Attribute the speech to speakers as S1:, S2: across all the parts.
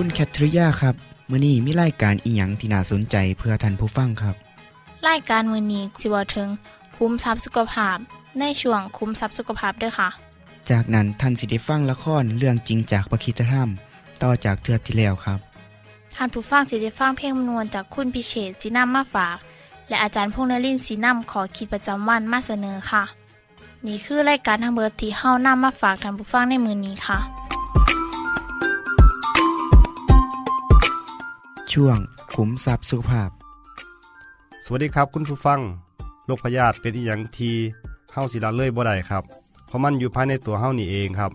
S1: คุณแคทริยาครับมื้อนี้มีรายการอีหยังที่น่าสนใจเพื่อท่านผู้ฟังครับ
S2: รายการมือนี้สิเวาถึง คุ้มทรัพย์สุขภาพในช่วงคุ้มทรัพย์สุขภาพด้วยค่ะ
S1: จากนั้นท่านสิได้ฟังละครเรื่องจริงจากประคีตธรรม ต่อจากเทือกที่แล้วครับ
S2: ท่านผู้ฟังสิได้ฟังเพลงมนวนจากคุณพิเชษสีน้ำมาฝาก และอาจารย์พงษ์นรินทร์สีน้ำขอขีดประจำวันมาเสนอค่ะ นี่คือรายการทางเบอร์ที่เฮ้าน้ำมาฝากท่านผู้ฟังในมือนี้ค่ะ
S1: ช่วงขุมทรัพย์สุขภาพ
S3: สวัสดีครับคุณผู้ฟังโรคพยาธิเป็นอีหยังที่เฮาสิละเลยบ่ได้ครับ เพราะมันอยู่ภายในตัวเฮานี่เองครับ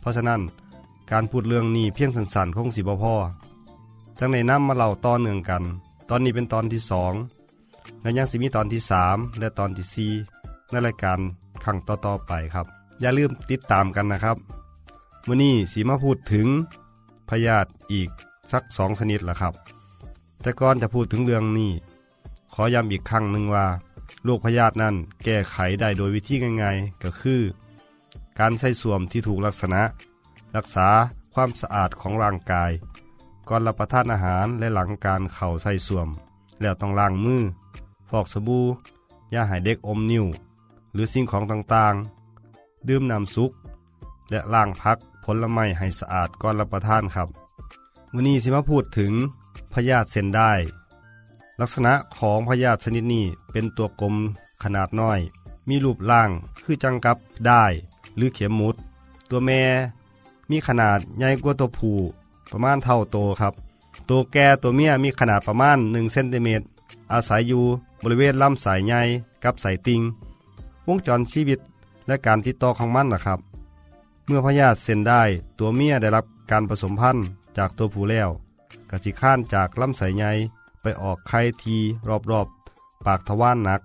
S3: เพราะฉะนั้นการพูดเรื่องนี้เพียงสันส้นๆคงสิบ่พอจังในน้ำมาเล่าต่อเนื่องกัน ตอนนี้เป็นตอนที่สองและยังสิมีตอนที่สามและตอนที่สี่ในรายการครั้งต่อๆไปครับ อย่าลืมติดตามกันนะครับมื้อนี้สีมาพูดถึงพยาธิอีก สักสองชนิดละครับ แต่ก่อนจะพูดถึงเรื่องนี้ ขอย้ำอีกครั้งหนึ่งว่าโรคพยาธินั้นแก้ไขได้โดยวิธีง่ายๆ ก็คือ การใส่สวมที่ถูกลักษณะ รักษาความสะอาดของร่างกาย ก่อนรับประทานอาหารและหลังการเข่าใส่สวม แล้วต้องล้างมือ ฟอกสบู่ยาให้เด็กอมนิ้วหรือสิ่งของต่างๆ ดื่มน้ำซุปและล้างพักผลไม้ให้สะอาดก่อนรับประทานครับ วันนี้สิมาพูดถึงพยาธิเส้นได้ ลักษณะของพยาธิชนิดนี้เป็นตัวกลมขนาดน้อย มีรูปร่างคือจังกับได้ หรือเข็มมุด ตัวแม่มีขนาดใหญ่กว่าตัวผู้ประมาณเท่าโตครับ ตัวแก่ตัวเมียมีขนาดประมาณ1เซนติเมตรอาศัยอยู่บริเวณลำสายใหญ่กับสายติงวงจรชีวิตและการติดต่อของมันนะครับ เมื่อพยาธิเสนได้ตัวเมียได้รับการผสมพันธุ์ จากตัวผู้แล้วกสิข้านจากลำสายใหญ่ไปออกไข่ทีรอบๆ ปากทวารหนัก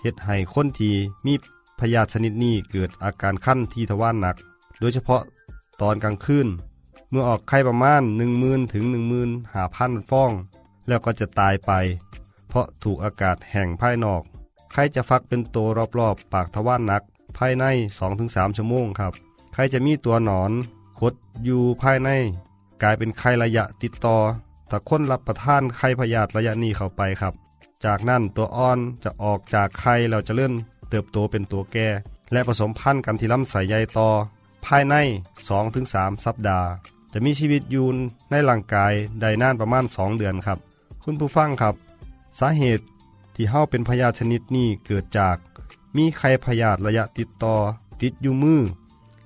S3: เฮ็ดให้คนทีมีพยาธิชนิดนี้เกิดอาการขั้นที่ทวารหนัก โดยเฉพาะตอนกลางคืนเมื่อออกไข่ประมาณ1 0,000ถึง1 5 0 0 0ฟอง แล้วก็จะตายไป เพราะถูกอากาศแห้งภายนอก ไข่จะฟักเป็นตัวรอบๆ ปากทวารหนัก ภายใน 2-3 ชั่วโมงครับ ไข่จะมีตัวหนอนคดอยู่ภายใน กลายเป็นไข้ระยะติดต่อถ้าคนรับประทานไข้พยาธิระยะนี้เข้าไปครับ จากนั้นตัวอ่อนจะออกจากไข่แล้วจะเลื่อนเติบโตเป็นตัวแก่ และผสมพันธุ์กันที่ลำไส้ใหญ่ต่อ ภายใน 2-3 สัปดาห์ จะมีชีวิตอยู่ในร่างกายได้นานประมาณ 2 เดือนครับ คุณผู้ฟังครับ สาเหตุที่เฮาเป็นพยาธิชนิดนี้เกิดจาก มีไข้พยาธิระยะติดต่อ ติดอยู่มือ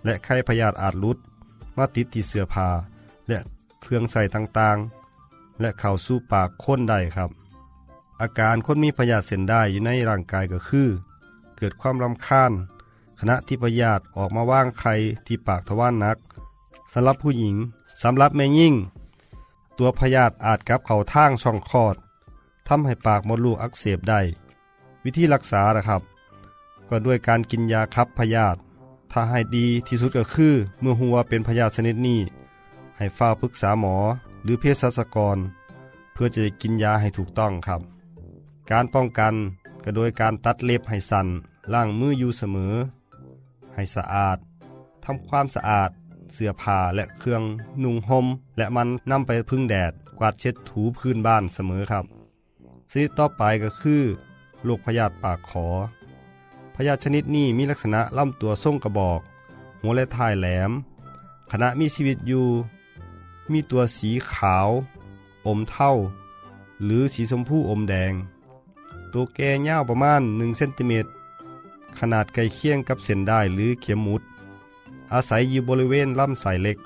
S3: และไข้พยาธิอาจลุดมาติดที่เสื้อผ้า และเครื่องใส่ต่างๆ และเข้าสู่ปากคนได้ครับ อาการคนมีพยาธิเส้นได้อยู่ในร่างกายก็คือ เกิดความรำคาญขณะที่พยาธิออกมาว่างไข่ที่ปากทวารหนักสำหรับผู้หญิงสำหรับแม่ยิ่ง ตัวพยาธิอาจกลับเข้าทางช่องคลอดทำให้ปากมดลูกอักเสบได้ วิธีรักษานะครับ ก็ด้วยการกินยาคับพยาธิถ้าให้ดีที่สุดก็คือ เมื่อหัวเป็นพยาธิชนิดนี้ ให้ฝ้าปรึกษาหมอหรือเภสัชกร เพื่อจะได้กินยาให้ถูกต้องครับ การป้องกันก็โดยการตัดเล็บให้สั้นล้างมืออยู่เสมอ ให้สะอาดทำความสะอาด เสื้อผ้าและเครื่องนุ่งห่มและมันนำไปพึ่งแดดกวาดเช็ดถูพื้นบ้านเสมอครับชนิดต่อไปก็คือโรคพยาธิปากขอ พยาธิชนิดนี้มีลักษณะลำตัวทรงกระบอก หัวและท้ายแหลม ขณะมีชีวิตอยู่ มีตัวสีขาว อมเท่า หรือสีชมพูอมแดง ตัวแก่ยาวประมาณ1เซนติเมตร ขนาดใกล้เคียงกับเส้นได้หรือเข็มมุด อาศัยอยู่บริเวณลำไส้เล็ก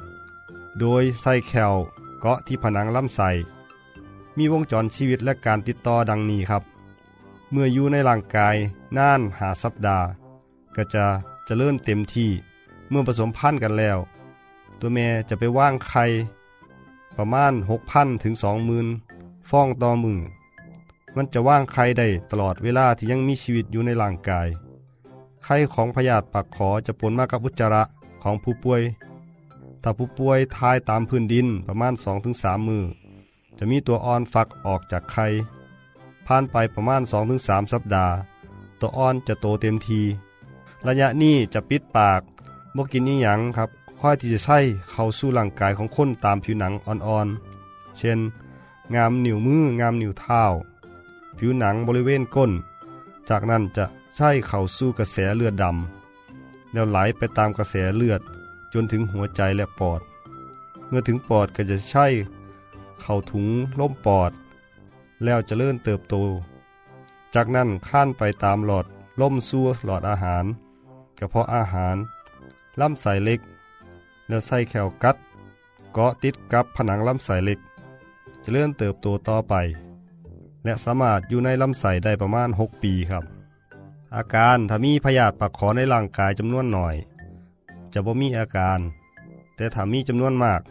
S3: โดยไส้แคลเกาะที่ผนังลำไส้มีวงจรชีวิตและการติดต่อดังนี้ครับ เมื่ออยู่ในร่างกายนานหาสัปดาห์ ก็จะเจริญเต็มที่ เมื่อผสมพันธุ์กันแล้ว ตัวแม่จะไปว่างไข่ ประมาณ 6,000 ถึง 20,000 ฟองต่อมือ มันจะว่างไข่ได้ตลอดเวลาที่ยังมีชีวิตอยู่ในร่างกาย ไข่ของพยาธิปากขอจะปนมากับอุจจาระของผู้ป่วย ถ้าผู้ป่วยทายตามพื้นดินประมาณ 2-3 มือ จะมีตัวอ่อนฟักออกจากไข่ ผ่านไปประมาณ 2-3 สัปดาห์ ตัวอ่อนจะโตเต็มที ระยะนี้จะปิดปากบ่กินนี่หยังครับ ค่อยที่จะใช้เข้าสู่ร่างกายของคนตามผิวหนังอ่อนๆ เช่น งามนิ้วมืองามนิ้วเท้า ผิวหนังบริเวณก้น จากนั้นจะใช้เข้าสู่กระแสเลือดดำแล้วไหลไปตามกระแสเลือดจนถึงหัวใจและปอด เมื่อถึงปอดก็จะใช้เข้าถุงล้มปอด แล้วจะเริ่มเติบโต จากนั้นข้านไปตามหลอดล่มซัวหลอดอาหาร กระเพาะอาหารลำไส้เล็ก แล้วไส้แขวกัด เกาะติดกับผนังลำไส้เล็ก จะเริ่มเติบโตต่อไป และสามารถอยู่ในลำไส้ได้ประมาณ 6 ปีครับ อาการถ้ามีพยาธิปากขอในร่างกายจำนวนหน่อย จะบ่มีอาการ แต่ถ้ามีจำนวนมาก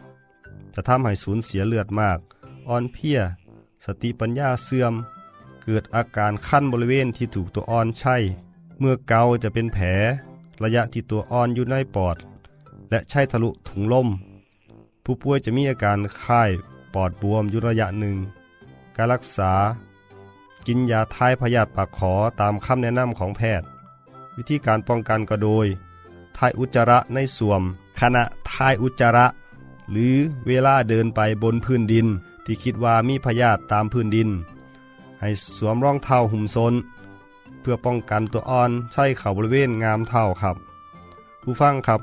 S3: จะทำให้สูญเสียเลือดมาก อ่อนเพลีย สติปัญญาเสื่อม เกิดอาการคั้นบริเวณที่ถูกตัวอ่อนใช่ เมื่อเกาจะเป็นแผลระยะที่ตัวอ่อนอยู่ในปอด และใช่ทะลุถุงลม ผู้ป่วยจะมีอาการคายปอดบวมอยู่ระยะหนึ่ง การรักษา กินยาทายพยาธิปากขอตามคำแนะนำของแพทย์ วิธีการป้องกันก็โดยทายอุจจาระในสวม ขณะทายอุจจาระ หรือเวลาเดินไปบนพื้นดินที่คิดว่ามีพยาธิตามพื้นดิน ให้สวมรองเท้าหุ้มซนเพื่อป้องกันตัวอ่อนใช้เข่าบริเวณงามเท้าครับ ผู้ฟังครับ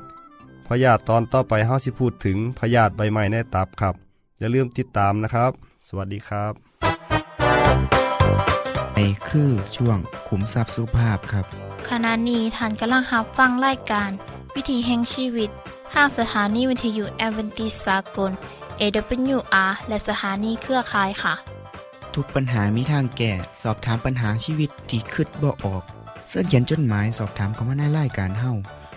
S3: พยาธิตอนต่อไปเฮาสิพูดถึงพยาธิใบไม้ในตับครับ อย่าลืมติดตามนะครับ สวัสดีครับ
S1: ในคือช่วงขุมทรัพย์สุภาพครับ
S2: ขณะนี้ท่านกำลังรับฟังรายการ วิถีแห่งชีวิตทางสถานีวิทยุแอเวนติสากล AWR และสถานีเครือข่ายค่ะ
S1: ทุกปัญหามีทางแก้ สอบถามปัญหาชีวิตที่คิดบ่ออก เสื้อเขียนจดหมายสอบถามเขามาในรายการเฮา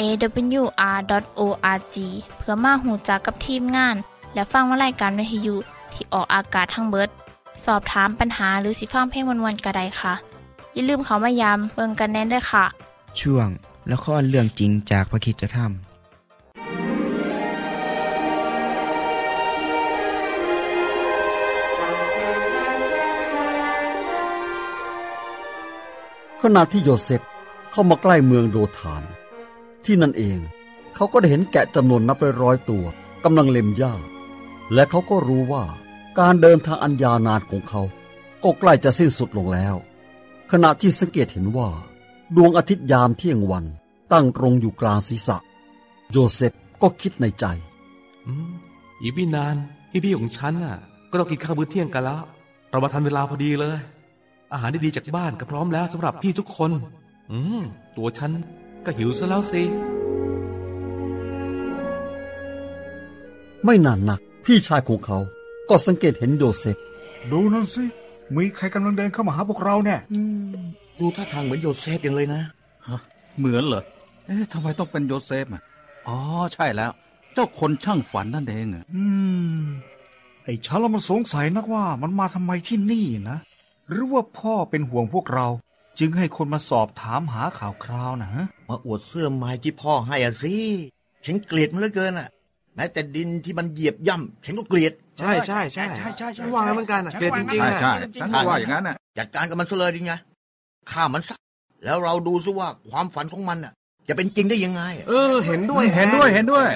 S2: awr.org เพื่อมาหูจักกับทีมงาน และฟังวารายการวิทยุที่ออกอากาศทั้งเบิด สอบถามปัญหาหรือสิฟังเพลงวนๆกระไดค่ะ อย่าลืมเขามายามเบิงกันแน่นด้วยค่ะ
S1: ช่วงละครเรื่องจริงจากพระคิดจะทำ
S4: ขณะที่โยเซฟเข้ามาใกล้เมืองโดธาน ที่นั่นเอง เขาก็ได้เห็นแกะจำนวนนับร้อยตัวกำลังเล็มหญ้า และเขาก็รู้ว่าการเดินทางอันยาวนานของเขา ก็ใกล้จะสิ้นสุดลงแล้ว ขณะที่สังเกตเห็นว่า ดวงอาทิตย์ยามเที่ยงวัน ตั้งตรงอยู่กลางศีรษะ โยเซฟก็คิดในใจ
S5: อืมอีกไม่นานพี่พี่ของฉันน่ะ ก็ต้องกินข้าวมื้อเที่ยงกันแล้วเรามาทันเวลาพอดีเลย อาหารดีๆจากบ้านก็พร้อมแล้วสำหรับพี่ทุกคน อืมตัวฉัน ก็หิวซะแล้วสิ
S4: ไม่นานนัก พี่ชายของเขา ก็สังเกตเห็นโยเซฟ
S6: ดูนั่นสิ มีใครกำลังเดินเข้ามาหาพวกเราเนี่ย
S7: ดูท่าทางเหมือนโยเซฟอย่างเลยนะ
S8: เหมือนเหรอ เอ๊ะทำไมต้องเป็นโยเซฟอะ อ๋อ ใช่แล้ว เจ้าคนช่างฝันนั่นเองอะ
S6: อืม ไอ้ฉันเรามันสงสัยนักว่า มันมาทำไมที่นี่นะ หรือว่าพ่อเป็นห่วงพวกเรา จึงให้คนมาสอบถามหาข่าวคราวนะฮะ
S7: มาอวดเสื้อไม้ที่พ่อให้อะสิฉันเกลียดมันเหลือเกินอะแม้แต่ดินที่มันเหยียบย่ำฉันก็เกลียด
S5: ใช่ใช่ใช่
S6: ใช่ใช่ใช่
S5: ไม่ว่างั้นเหมือนกันอะเด็ดจริง
S8: ใช่
S5: ๆอะ
S8: ใช่ฉันก็ว่าอย่างนั้นน่ะ
S7: จัดการกับมันซะเลยดิไงฆ่ามันซะแล้วเราดูซิว่าความฝันของมันน่ะ จะเป็นจริงได้ยังไง
S5: เออ เห็นด้วย
S8: เห็นด้วยเห็นด้วย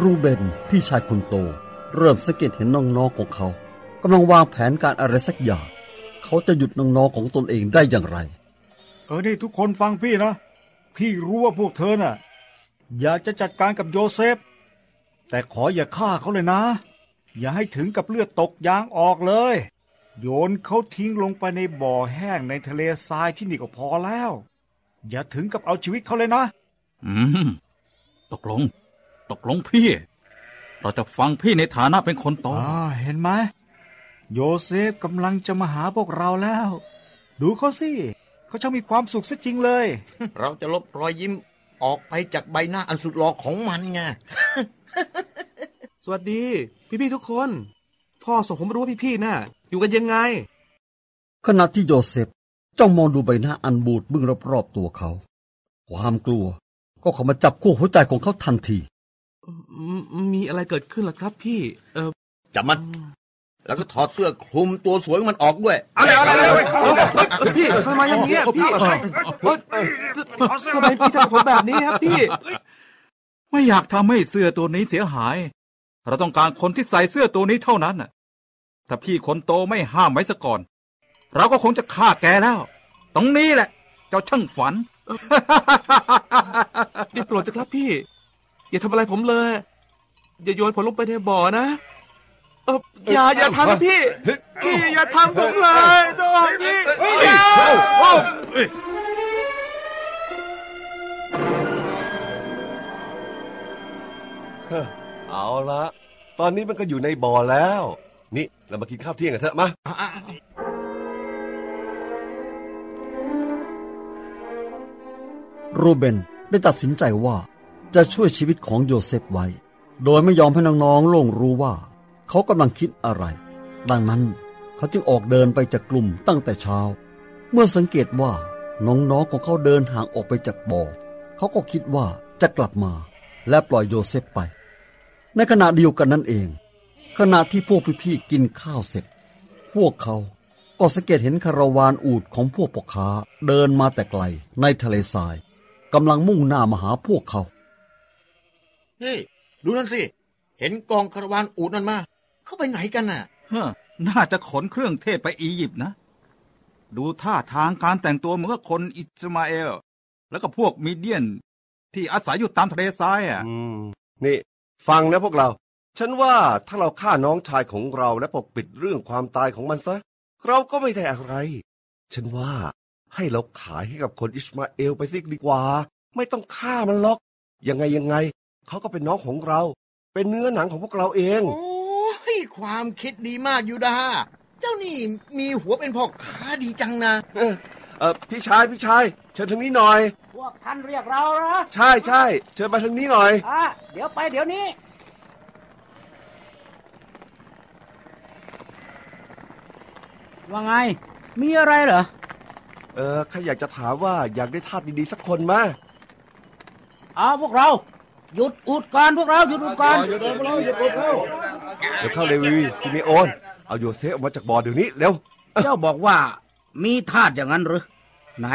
S4: รูเบนพี่ชายคนโต เริ่มสังเกตเห็นน้องๆของเขากำลังวางแผนการอะไรสักอย่างเขาจะหยุดน้องๆของตนเองได้อย่างไร
S6: เออนี่ทุกคนฟังพี่นะ พี่รู้ว่าพวกเธอน่ะ อยากจะจัดการกับโยเซฟ แต่ขออย่าฆ่าเขาเลยนะ อย่าให้ถึงกับเลือดตกยางออกเลย โยนเขาทิ้งลงไปในบ่อแห้งในทะเลทรายที่นี่ก็พอแล้ว อย่าถึงกับเอาชีวิตเขาเลยนะ
S8: อืม ตกลง ตกลงพี่ เราจะฟังพี่ในฐานะเป็นคนโต
S6: อ่าเห็นไหมโยเซฟกำลังจะมาหาพวกเราแล้ว ดูเขาสิเขาช่างมีความสุขซะจริงเลย
S7: เราจะลบรอยยิ้มออกไปจากใบหน้าอันสุดหล่อของมันไง
S5: สวัสดี พี่ๆทุกคน พ่อส่งผมมารู้ว่าพี่ๆน่ะ อยู่กันยังไง
S4: ขณะที่โยเซฟจ้องมองดูใบหน้าอันบูดบึ้งรอบๆตัวเขา ความกลัวก็เข้ามาจับขั้วหัวใจของเขาทันที
S5: มมีอะไรเกิดขึ้นล่ะครับพี่ เออ
S7: จับมัน แล้วก็ถอดเสื้อคลุมตัวสวยของมันออกด้วย
S5: อะไรอะไรอะไรพี่ทำไมอย่างเงี้ยพี่เฮ้ยทำไมพี่ทำกับผมแบบนี้ครับพี่
S8: ไม่อยากทำให้เสื้อตัวนี้เสียหาย เราต้องการคนที่ใส่เสื้อตัวนี้เท่านั้นน่ะ ถ้าพี่คนโตไม่ห้ามไว้ซะก่อน เราก็คงจะฆ่าแกแล้ว ตรงนี้แหละ เจ้าช่างฝัน
S5: ได้โปรดเถอะครับพี่ อย่าทำอะไรผมเลย อย่าโยนผมลงไปในบ่อนะเอออย่าอย่าทำนะพี่พี่อย่าทำผมเลยโดนพี่อย่า
S9: เอาละตอนนี้มันก็อยู่ในบ่อแล้ว นี่เรามากินข้าวเที่ยงกันเถอะมา
S4: รูเบนได้ตัดสินใจว่า จะช่วยชีวิตของโยเซฟไว้ โดยไม่ยอมให้น้องๆล่วงรู้ว่า เขากำลังคิดอะไร ดังนั้นเขาจึงออกเดินไปจากกลุ่มตั้งแต่เช้า เมื่อสังเกตว่าน้องๆของเขาเดินห่างออกไปจากบ่อ เขาก็คิดว่าจะกลับมา และปล่อยโยเซฟไป ในขณะเดียวกันนั่นเอง ขณะที่พวกพี่ๆกินข้าวเสร็จ พวกเขาก็สังเกตเห็นคาราวานอูฐของพวกพ่อค้าเดินมาแต่ไกลในทะเลทรายกำลังมุ่งหน้ามาหาพวกเขา
S7: เฮ้ยดูนั่นสิ เห็นกองคาราวานอูดนั่นมา เข้าไปไหนกันน่ะ
S8: เฮ้อน่าจะขนเครื่องเทศไปอียิปต์นะ ดูท่าทางการแต่งตัวเหมือนกับคนอิสมาเอล แล้วก็พวกมีเดียน ที่อาศัยอยู่ตามทะเลทรายอะ
S9: อืมนี่ ฟังนะพวกเรา ฉันว่าถ้าเราฆ่าน้องชายของเราและปกปิดเรื่องความตายของมันซะ เราก็ไม่ได้อะไร ฉันว่าให้เราขายให้กับคนอิสมาเอลไปสิดีกว่า ไม่ต้องฆ่ามันหรอก ยังไงยังไง เขาก็เป็นน้องของเรา เป็นเนื้อหนังของพวกเราเอง
S7: โอ้ยความคิดดีมากยูดาเจ้านี่มีหัวเป็นพ่อค้าดีจังนะ
S9: เออเออพี่ชายพี่ชาย เชิญทางนี้หน่อย
S10: พวกท่านเรียกเราเหรอ
S9: ใช่ใช่เชิญมาทางนี้หน่อย
S10: อะเดี๋ยวไปเดี๋ยวนี้ ว่าไง มีอะไรเหรอ
S9: เออข้าอยากจะถามว่าอยากได้ทาสดีๆสักคนมา
S10: เอาพวกเรา หยุดอูฐก่อนพวกเราหยุดอุดก่อน
S9: เดี๋ยวเข้าเลวซิเมโอน เอาโยเซฟออกมาจากบ่อเดี๋ยวนี้เร็ว
S10: เจ้าบอกว่ามีทาสอย่างนั้นหรือไหน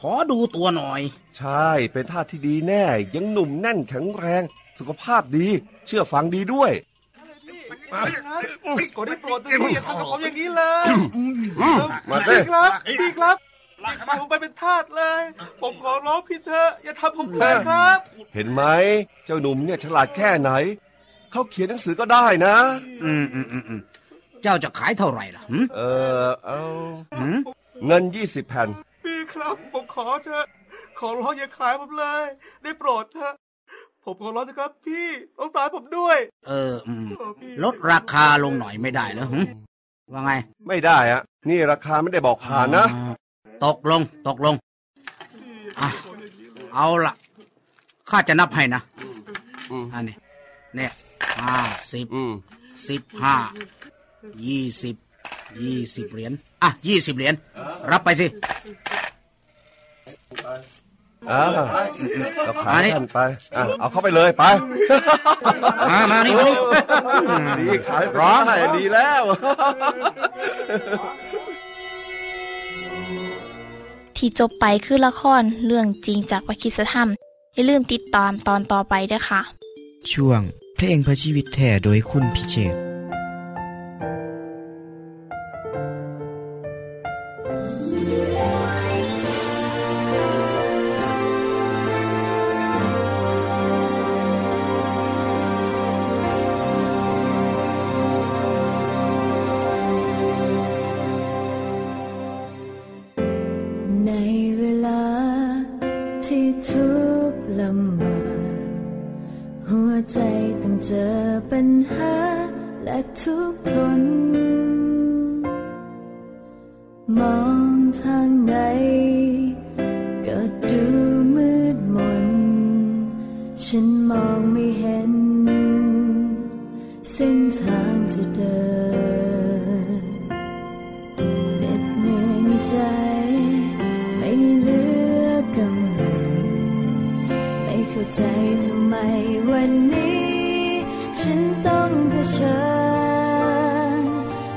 S10: ขอดูตัวหน่อย
S9: ใช่เป็นทาสที่ดีแน่ ยังหนุ่มแน่นแข็งแรง สุขภาพดี เชื่อฟังดีด้วย
S5: ก็ได้โปรดเถอะพี่อย่าทำกับผมอย่างนี้เลย
S9: มาเต้
S5: พี่ครับพี่ครับ ขายผมไปเป็นทาสเลย ผมขอร้องพี่เถอะอย่าทำผมเลยครับ
S9: เห็นไหมเจ้าหนุ่มเนี่ยฉลาดแค่ไหน เขาเขียนหนังสือก็ได้นะ
S10: อืมอืมอืมอืมเจ้าจะขายเท่าไหร่ล่ะหึ
S9: เออเอา
S10: หึ
S9: เงินยี่สิบแผ่น
S5: พี่ครับ ผมขอเถอะขอร้องอย่าขายผมเลย ได้โปรดเถอะผมขอร้องเถอะครับ พี่สงสารผมด้วย
S10: เอออืมลดราคาลงหน่อยไม่ได้เหรอหึว่าไง
S9: ไม่ได้อะนี่ราคาไม่ได้บอกผ่านนะ
S10: ตกลง ตกลงอเอาละข้าจะนับให้นะ
S9: อั
S10: นนี้เนี่ยห้าสิบสิบห้ายี่สิบยี่สิบเหรียญอะยี่สิบเหรียญรับไปสิ
S9: อ่าก็าท่ไปเอาเข้าไปเลยไป
S10: มามานี่มานี่
S9: ดีขายร้องดีแล้ว
S2: ที่จบไปคือละครเรื่องจริงจากพระคิสธรรม อย่าลืมติดตามตอนต่อไปด้วยค่ะ
S1: ช่วงเพลงเพระชีวิตแท่โดยคุณพิเชษ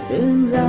S11: 仍然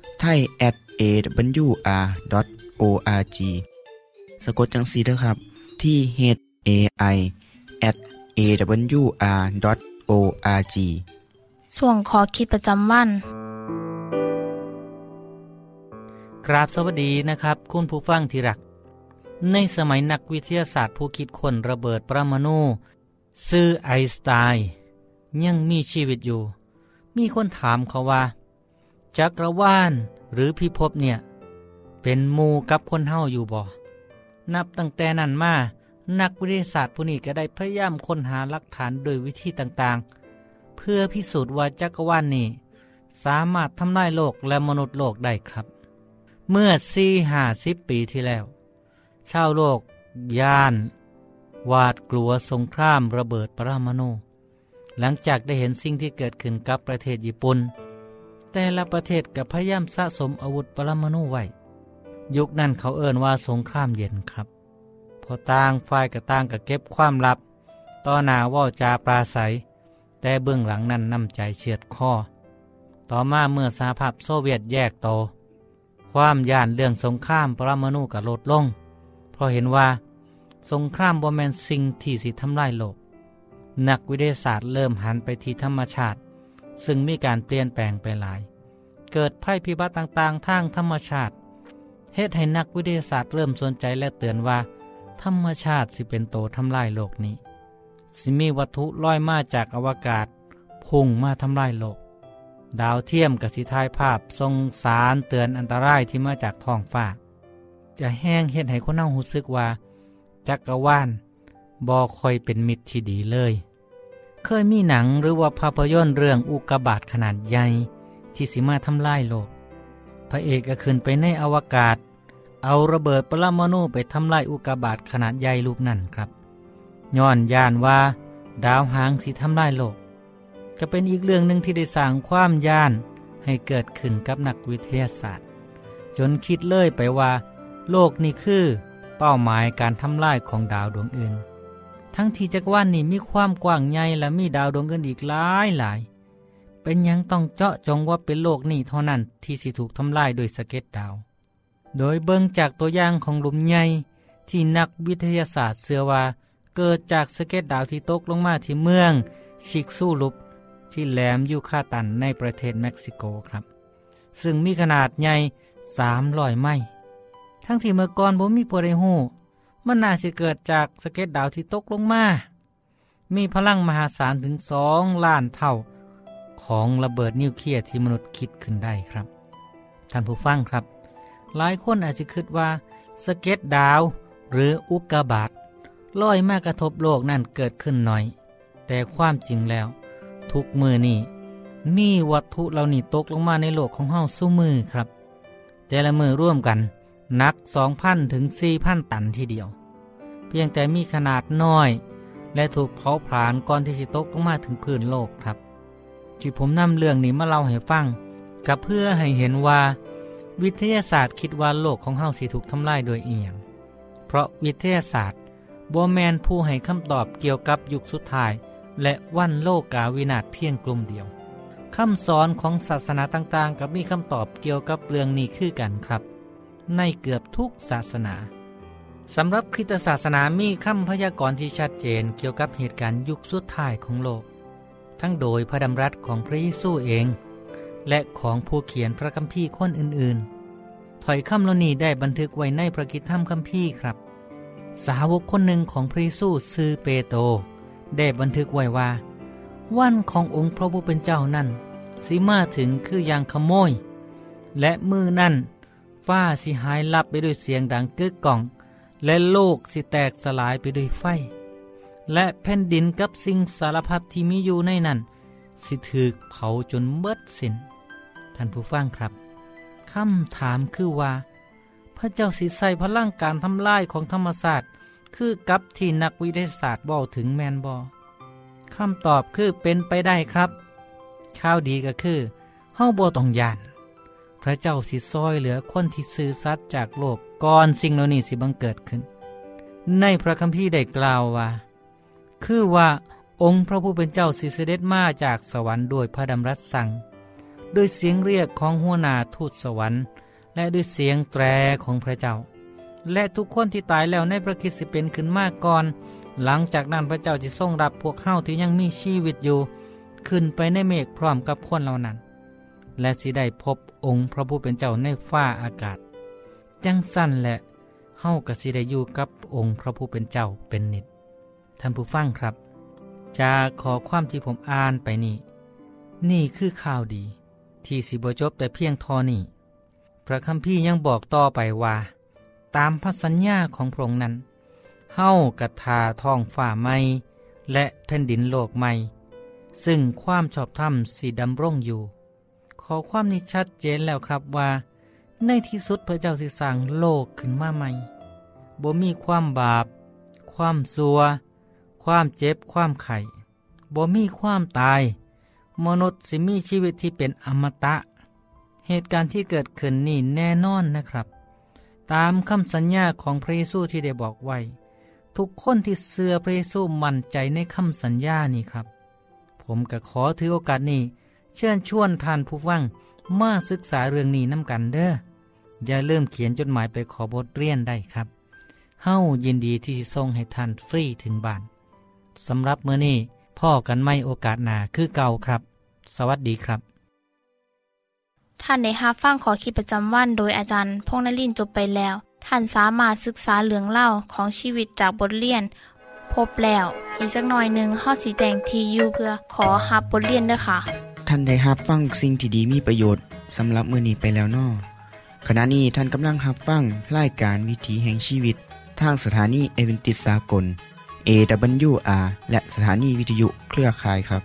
S1: ไทย at awr.org สะกดจังสีนะครับ ที่ h a i at awr.org
S2: ส่วนขอคิดประจำวัน
S12: กราบสวัสดีนะครับ คุณผู้ฟังที่รัก ในสมัยนักวิทยาศาสตร์ผู้คิดค้นระเบิดปรมาณูซื่อไอน์สไตน์ยังมีชีวิตอยู่ มีคนถามเขาว่า จักรวาลหรือพิภพเนี่ย เป็นมูกับคนเฮาอยู่บ่ นับตั้งแต่นั้นมา นักวิทยาศาสตร์ผู้นี้ก็ได้พยายามค้นหาหลักฐานโดยวิธีต่างๆ เพื่อพิสูจน์ว่าจักรวาลนี้ สามารถทำลายโลกและมนุษย์โลกได้ครับ เมื่อสี่ห้าสิบปีที่แล้ว ชาวโลกย่าน วาดกลัวสงครามระเบิดปรมาณูหลังจากได้เห็นสิ่งที่เกิดขึ้นกับประเทศญี่ปุ่น แต่ละประเทศกับพยายามสะสมอาวุธปรมาณูไว้ ยุคนั้นเขาเอ่นว่าสงครามเย็นครับ พอต่างฝ่ายกับต่างกับเก็บความลับ ต่อหน้าว่าจาปราศัย แต่เบื้องหลังนั้นนำใจเฉียดคอต่อมาเมื่อสหภาพโซเวียตแยกโต ความย่านเรื่องสงครามปรมาณูกับลดลง เพราะเห็นว่า สงครามบ่แมนสิ่งที่สิทำลายโลก นักวิทยาศาสตร์เริ่มหันไปที่ธรรมชาติ ซึ่งมีการเปลี่ยนแปลงไปหลาย เกิดภัยพิบัติต่างๆ ทางธรรมชาติเหตุให้นักวิทยาศาสตร์เริ่มสนใจและเตือนว่า ธรรมชาติสิเป็นโตทำลายโลกนี้ สิมีวัตถุลอยมาจากอวกาศ พุ่งมาทำลายโลก ดาวเทียมกับสิทายภาพทรงสารเตือนอันตรายที่มาจากท้องฟ้า จะแห้งเห็นให้คนเน่าหูซึกว่า จักรวาลบอคอยเป็นมิตรที่ดีเลย เคยมีหนังหรือว่าภาพยนตร์เรื่องอุกกาบาตขนาดใหญ่ที่สิมาทำลายโลก พระเอกก็ขึ้นไปในอวกาศ เอาระเบิดปรมาณูไปทำลายอุกกาบาตขนาดใหญ่ลูกนั่นครับ ย้อนยานว่า ดาวหางสิทำลายโลกจะเป็นอีกเรื่องหนึ่งที่ได้สร้างความย่านให้เกิดขึ้นกับนักวิทยาศาสตร์ จนคิดเลยไปว่า โลกนี่คือ เป้าหมายการทำลายของดาวดวงอื่น ทั้งที่จักรวาลนี้มีความกว้างใหญ่และมีดาวดวงอื่นอีกหลายหลาย เป็นยังต้องเจาะจงว่าเป็นโลกนี้เท่านั้นที่สิถูกทำลายโดยสเก็ดดาว โดยเบิ่งจากตัวอย่างของหลุมใหญ่ที่นักวิทยาศาสตร์เชื่อว่า เกิดจากสเก็ดดาวที่ตกลงมาที่เมืองชิกซูลุปที่แหลมยูคาตันในประเทศเม็กซิโกครับ ซึ่งมีขนาดใหญ่300ไมล์ทั้งที่เมื่อก่อนบ่มีผู้ใดฮู้ มันน่าสิเกิดจากสะเก็ดดาวที่ตกลงมา มีพลังมหาศาลถึงสองล้านเท่าของระเบิดนิวเคลียร์ที่มนุษย์คิดขึ้นได้ครับ ท่านผู้ฟังครับ หลายคนอาจจะคิดว่าสะเก็ดดาวหรืออุกกาบาตลอยมากระทบโลกนั่นเกิดขึ้นหน่อย แต่ความจริงแล้ว ทุกมือนี่มีวัตถุเหล่านี้ตกลงมาในโลกของเฮาสู้มือครับ แต่ละมือร่วมกัน นัก 2,000 ถึง 4,000 ตันทีเดียว เพียงแต่มีขนาดน้อย และถูกเผาผลาญก่อนที่จะตกลงมาถึงพื้นโลกครับที่ผมนำเรื่องนี้มาเล่าให้ฟังกับเพื่อให้เห็นว่า วิทยาศาสตร์คิดว่าโลกของเฮาสิถูกทำลายโดยเอียง เพราะวิทยาศาสตร์บแมนผู้ให้คำตอบเกี่ยวกับยุคสุดท้าย และวันโลกาวินาศเพียงกลุ่มเดียวคำสอนของศาสนาต่างๆ กับมีคำตอบเกี่ยวกับเรื่องนี้คือกันครับ ในเกือบทุกศาสนาสำหรับคริสตศาสนามีคำพยากรณ์ที่ชัดเจนเกี่ยวกับเหตุการณ์ยุคสุดท้ายของโลก ทั้งโดยพระดำรัสของพระเยซูเอง และของผู้เขียนพระคัมภีร์คนอื่นๆ ถอยคำเหล่านี้ได้บันทึกไว้ในพระกิตธรรมคัมภีร์ครับ สาวกคนหนึ่งของพระเยซูซือเปโตรได้บันทึกไว้ว่า วันขององค์พระผู้เป็นเจ้านั่นสิมาถึงคืออย่างขโมย และมือนั่น ฟ้าสิหายลับไปด้วยเสียงดังกึกก้อง และโลกสิแตกสลายไปด้วยไฟ และแผ่นดินกับสิ่งสารพัดที่มีอยู่ในนั้น สิถือเผาจนเบิดสิน้นท่านผู้ฟังครับคำถามคือว่า พระเจ้าสิใส่พลังการทำลายของธรรมศาสตร์ คือกับที่นักวิทยาศาสตร์บอกถึงแมนบอคำตอบคือเป็นไปได้ครับ ข้าวดีก็คือเฮาบ่ต้องยาน พระเจ้าสิซอยเหลือคนที่ซื่อสัตย์จากโลกก่อนสิ่งเหล่านี้สิบังเกิดขึ้น ในพระคัมภีร์ได้กล่าวว่า คือว่าองค์พระผู้เป็นเจ้าสิเสด็จมาจากสวรรค์โดยพระดำรัสสั่งด้วยเสียงเรียกของหัวหน้าทูตสวรรค์ และด้วยเสียงแตรของพระเจ้า และทุกคนที่ตายแล้วในพระคิดสิเป็นขึ้นมากก่อน หลังจากนั้นพระเจ้าจะทรงรับพวกเฮาที่ยังมีชีวิตอยู่ ขึ้นไปในเมฆพร้อมกับคนเหล่านั้น และสิได้พบองค์พระผู้เป็นเจ้าในฟ้าอากาศ จังสั้นแหละเฮาก็สิได้อยู่กับองค์พระผู้เป็นเจ้าเป็นนิดท่านผู้ฟังครับจากขอความที่ผมอ่านไปนี่ นี่คือข่าวดี ที่สิบจบแต่เพียงทอนี่พระคัมภีร์ยังบอกต่อไปว่า ตามพระสัญญาของพระองค์นั้นเฮ้ากระทาท้องฝ่าไม้และแผ่นดินโลกใหม่ ซึ่งความชอบธรรมสีดำร่งอยู่ อความนี้ชัดเจนแล้วครับว่า ในที่สุดพระเจ้าสิสร้างโลกขึ้นมาใหม่บ่มีความบาป ความซัว ความเจ็บ ความไข่บ่มีความตาย มนุษย์สิมีชีวิตที่เป็นอมตะ เหตุการณ์ที่เกิดขึ้นนี่แน่นอนนะครับ ตามคำสัญญาของพระเยซูที่ได้บอกไว้ ทุกคนที่เสื่อพระเยซูมั่นใจในคำสัญญานี่ครับ ผมก็ขอถือโอกาสนี้ เชิญชวนท่านผู้ฟังมาศึกษาเรื่องนี้น้ำกันเด้ออย่าเริ่มเขียนจดหมายไปขอบทเรียนได้ครับ เฮ้ายินดีที่ส่งให้ท่านฟรีถึงบ้านสำหรับเมื่อนี้พ่อกันไม่โอกาสหนาคือเก่าครับ สวัสดีครับ
S2: ท่านได้รับฟังขอคิดประจำวันโดยอาจารย์พงนลินจบไปแล้ว ท่านสามารถศึกษาเหลืองเล่าของชีวิตจากบทเรียน พบแล้ว อีกสักหน่อยหนึ่งข้อสีแจงทียูเพื่อขอฮับบทเรียนด้วยค่ะ
S1: ท่านได้รับฟังสิ่งที่ดีมีประโยชน์สำหรับมือนี้ไปแล้วนอขณะนี้ท่านกำลังรับฟังรายการวิถีแห่งชีวิต ทางสถานีเอเวนติสากล AWR และสถานีวิทยุเครือข่ายครับ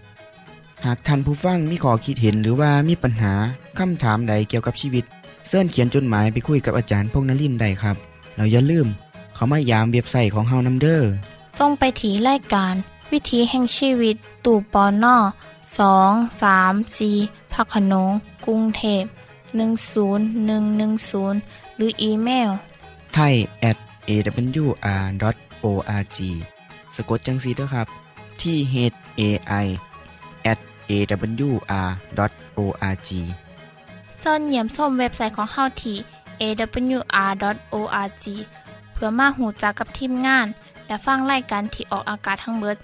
S1: หากท่านผู้ฟังมีข้อคิดเห็นหรือว่ามีปัญหาคำถามใดเกี่ยวกับชีวิตเสินเขียนจดหมายไปคุยกับอาจารย์พงนลินได้ครับ เราอย่าลืม เขามายามเว็บไซต์ของเฮานัมเดอร์
S2: ส่งไปถีรายการ วิถีแห่งชีวิต ตู่ปอนนอ สองสามสีพักขนงกรุงเทพ10110 หรืออีเมล
S1: ไทย at awr.org สะกดจังสีด้วยครับ ที่ h a i at awr.org
S2: ส่วนเหยี่ยมส้มเว็บไซต์ของเฮาที่ awr.org เพื่อมาหูจักกับทีมงาน และฟังไล่กันที่ออกอากาศทั้งเบิด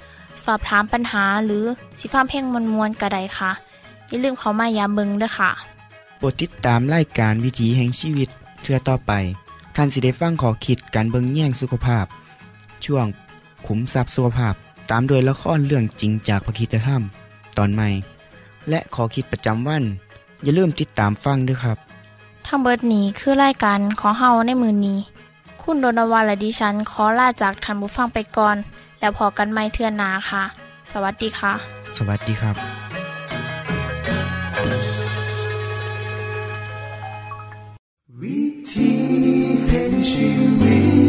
S2: สอบถามปัญหาหรือสิฟ้าเพ่งมวลมวลกระไดค่ะ อย่าลืมเขามายามเบิงด้วยค่ะ
S1: โปรดติดตามไล่การวิถีแห่งชีวิตเทือต่อไปท่านสิได้ฟังขอคิดการเบิงแย่งสุขภาพ ช่วงขุมทรัพย์สุขภาพตามโดยละครเรื่องจริงจากพระคีตธรรม ตอนใหม่ และขอคิดประจำวัน อย่าลืมติดตามฟังด้วยครับ
S2: ทั้งเบิดนี้คือรายการของเฮาในมือนี้ คุณโดนวาและดิฉันขอลาจากทันบุฟังไปก่อน แล้วพอกันไม่เทือนนาค่ะ สวัสดีค่ะ
S1: สวัสดีครับ วิธีแห่งชี